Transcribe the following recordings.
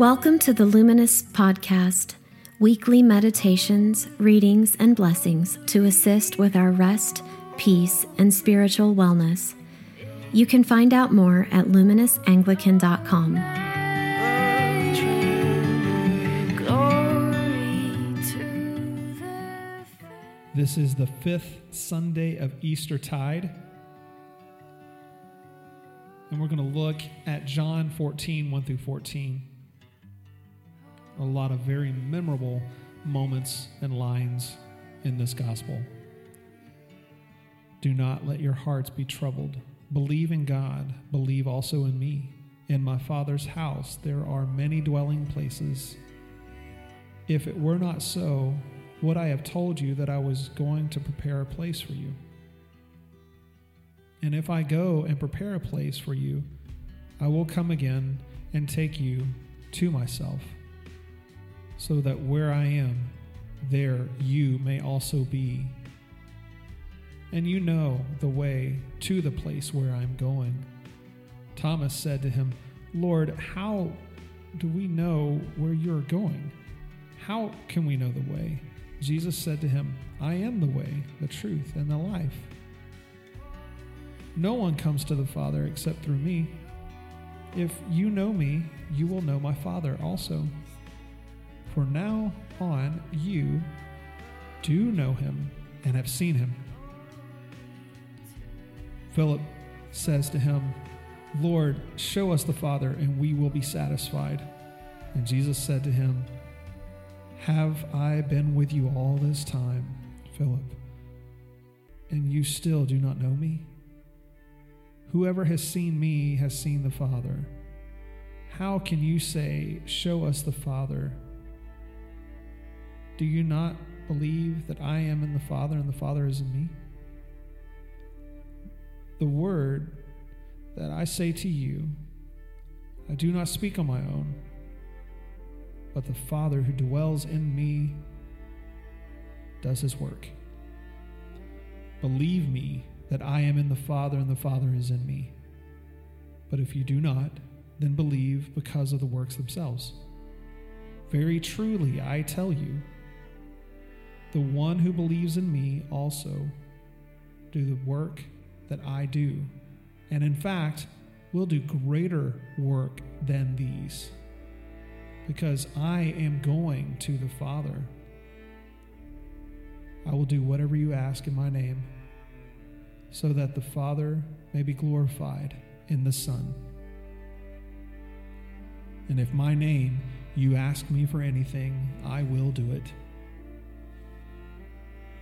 Welcome to the Luminous Podcast, weekly meditations, readings, and blessings to assist with our rest, peace, and spiritual wellness. You can find out more at luminousanglican.com. This is the fifth Sunday of Easter Tide. And we're going to look at John 14, 1 through 14 a lot of very memorable moments and lines in this gospel. Do not let your hearts be troubled. Believe in God, believe also in me. In my Father's house there are many dwelling places. If it were not so, would I have told you that I was going to prepare a place for you? And if I go and prepare a place for you, I will come again and take you to myself so that where I am, there you may also be. And you know the way to the place where I'm going. Thomas said to him, Lord, how do we know where you're going? How can we know the way? Jesus said to him, I am the way, the truth, and the life. No one comes to the Father except through me. If you know me, you will know my Father also. For now on you do know him and have seen him. Philip says to him, Lord, show us the Father, and we will be satisfied. And Jesus said to him, Have I been with you all this time, Philip, and you still do not know me? Whoever has seen me has seen the Father. How can you say, Show us the Father? Do you not believe that I am in the Father and the Father is in me? The word that I say to you, I do not speak on my own, but the Father who dwells in me does his work. Believe me that I am in the Father and the Father is in me. But if you do not, then believe because of the works themselves. Very truly, I tell you, the one who believes in me also do the work that I do, and in fact, will do greater work than these, because I am going to the Father. I will do whatever you ask in my name, so that the Father may be glorified in the Son. And if my name you ask me for anything, I will do it.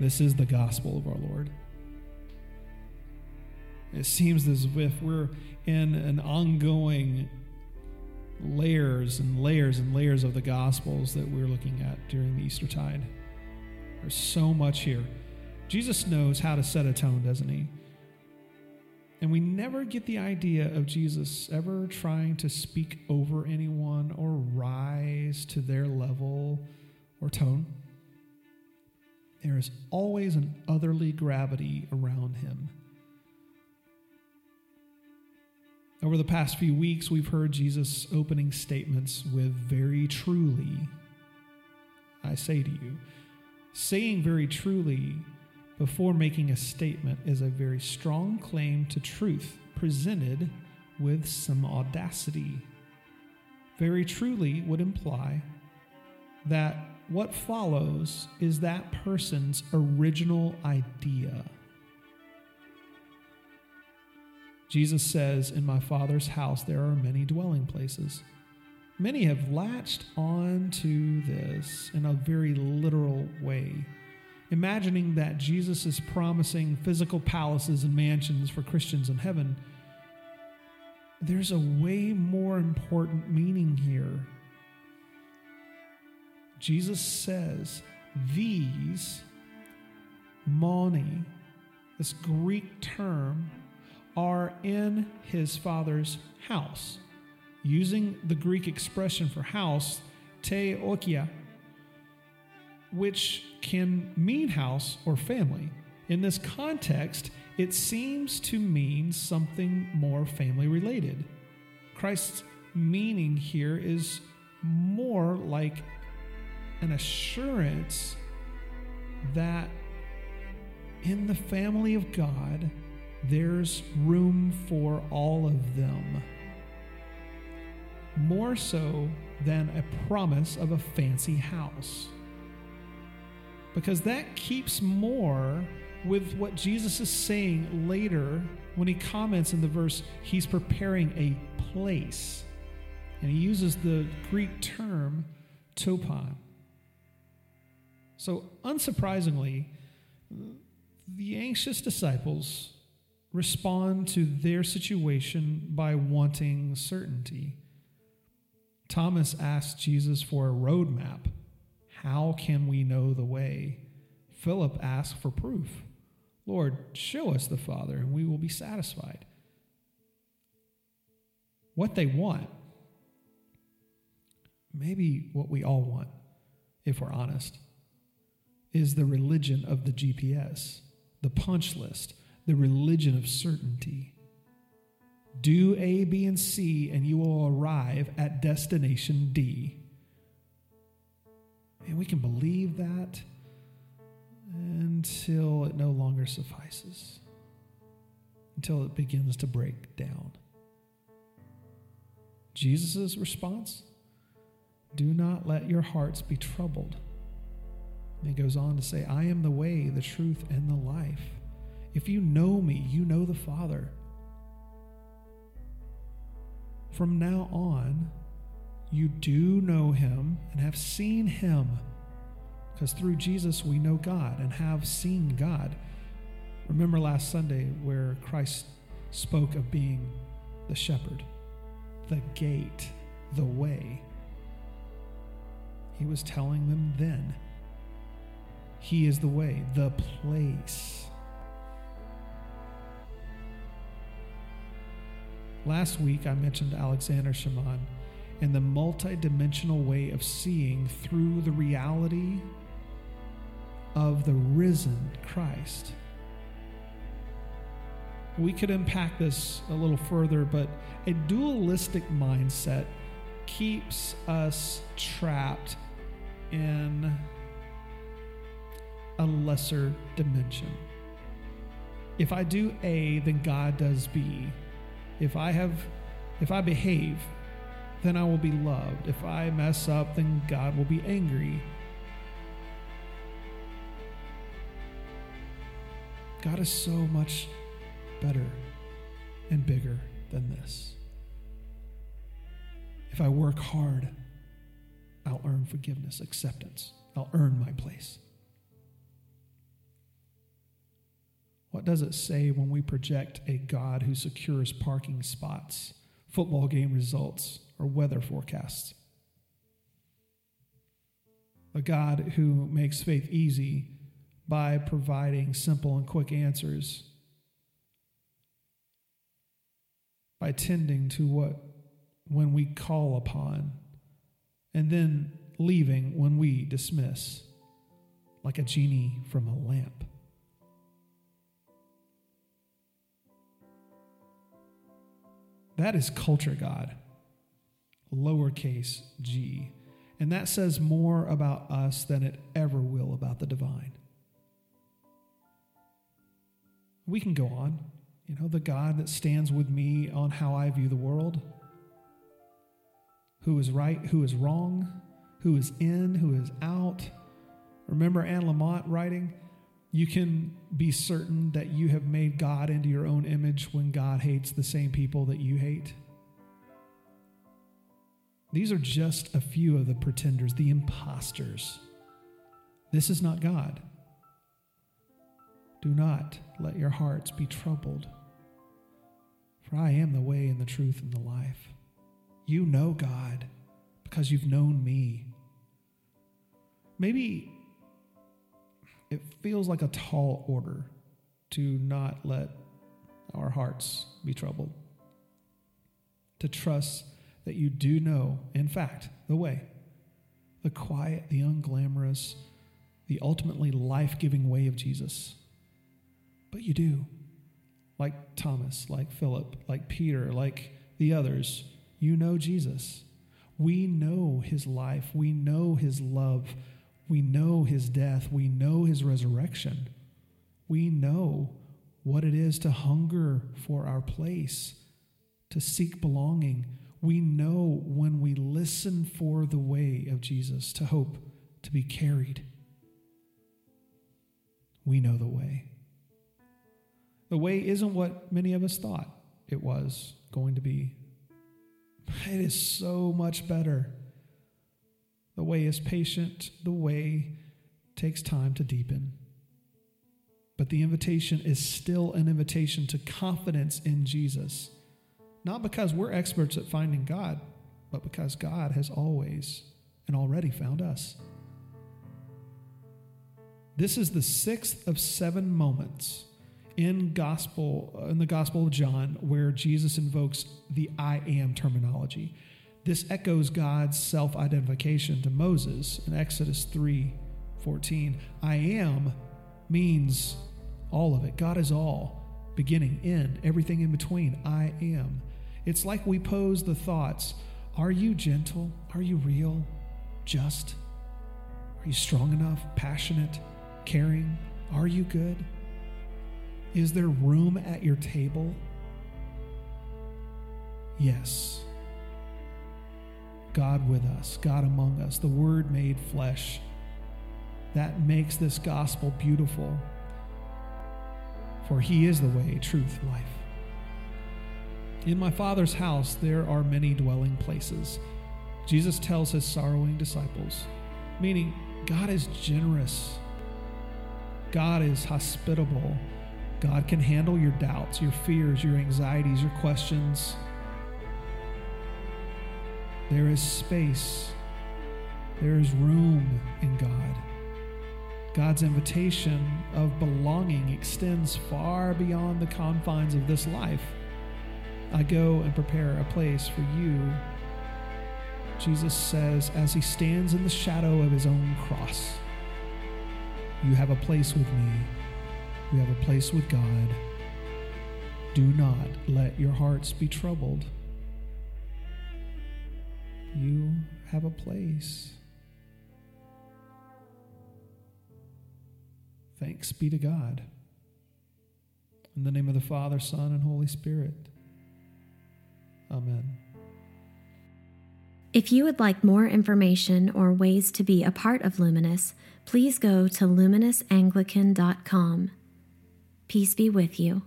This is the gospel of our Lord. It seems as if we're in an ongoing layers and layers and layers of the gospels that we're looking at during the Easter tide. There's so much here. Jesus knows how to set a tone, doesn't he? And we never get the idea of Jesus ever trying to speak over anyone or rise to their level or tone. There is always an otherly gravity around him. Over the past few weeks, we've heard Jesus' opening statements with very truly, I say to you. Saying very truly before making a statement is a very strong claim to truth presented with some audacity. Very truly would imply that what follows is that person's original idea. Jesus says, In my Father's house there are many dwelling places. Many have latched on to this in a very literal way, imagining that Jesus is promising physical palaces and mansions for Christians in heaven. There's a way more important meaning here Jesus says these, moni, this Greek term, are in his father's house. Using the Greek expression for house, te okia, which can mean house or family. In this context, it seems to mean something more family related. Christ's meaning here is more like an assurance that in the family of God, there's room for all of them. More so than a promise of a fancy house. Because that keeps more with what Jesus is saying later when he comments in the verse, he's preparing a place. And he uses the Greek term topon. So, unsurprisingly, the anxious disciples respond to their situation by wanting certainty. Thomas asked Jesus for a roadmap. How can we know the way? Philip asked for proof. Lord, show us the Father, and we will be satisfied. What they want, maybe what we all want, if we're honest, is the religion of the GPS, the punch list, the religion of certainty. Do A, B, and C, and you will arrive at destination D. And we can believe that until it no longer suffices, until it begins to break down. Jesus' response do not let your hearts be troubled. And he goes on to say, I am the way, the truth, and the life. If you know me, you know the Father. From now on, you do know him and have seen him. Because through Jesus, we know God and have seen God. Remember last Sunday where Christ spoke of being the shepherd, the gate, the way. He was telling them then, He is the way, the place. Last week, I mentioned Alexander Schmemann and the multidimensional way of seeing through the reality of the risen Christ. We could unpack this a little further, but a dualistic mindset keeps us trapped in a lesser dimension. If I do A, then God does B. If I have if I behave, then I will be loved. If I mess up, then God will be angry. God is so much better and bigger than this. If I work hard, I'll earn forgiveness, acceptance. I'll earn my place. Does it say when we project a God who secures parking spots, football game results, or weather forecasts? A God who makes faith easy by providing simple and quick answers, by tending to what when we call upon, and then leaving when we dismiss, like a genie from a lamp. That is culture God, lowercase g. And that says more about us than it ever will about the divine. We can go on. You know, the God that stands with me on how I view the world, who is right, who is wrong, who is in, who is out. Remember Anne Lamott writing? You can be certain that you have made God into your own image when God hates the same people that you hate. These are just a few of the pretenders, the imposters. This is not God. Do not let your hearts be troubled, for I am the way and the truth and the life. You know God because you've known me. Maybe it feels like a tall order to not let our hearts be troubled, to trust that you do know, in fact, the way, the quiet, the unglamorous, the ultimately life giving way of Jesus. But you do. Like Thomas, like Philip, like Peter, like the others, you know Jesus. We know his life. We know his love. We know his death. We know his resurrection. We know what it is to hunger for our place, to seek belonging. We know when we listen for the way of Jesus, to hope, to be carried. We know the way. The way isn't what many of us thought it was going to be. It is so much better. The way is patient, the way takes time to deepen. But the invitation is still an invitation to confidence in Jesus. Not because we're experts at finding God, but because God has always and already found us. This is the sixth of seven moments in gospel in the gospel of John where Jesus invokes the I am terminology. This echoes God's self-identification to Moses in Exodus 3:14. I am means all of it. God is all, beginning, end, everything in between. I am. It's like we pose the thoughts, are you gentle? Are you real? Just? Are you strong enough, passionate, caring? Are you good? Is there room at your table? Yes. God with us, God among us, the Word made flesh. That makes this gospel beautiful. For He is the way, truth, life. In my Father's house there are many dwelling places. Jesus tells his sorrowing disciples, meaning God is generous, God is hospitable. God can handle your doubts, your fears, your anxieties, your questions. There is space, there is room in God. God's invitation of belonging extends far beyond the confines of this life. I go and prepare a place for you. Jesus says, as he stands in the shadow of his own cross, You have a place with me you have a place with God. Do not let your hearts be troubled. You have a place. Thanks be to God. In the name of the Father, Son, and Holy Spirit. Amen. If you would like more information or ways to be a part of Luminous, please go to luminousAnglican.com. Peace be with you.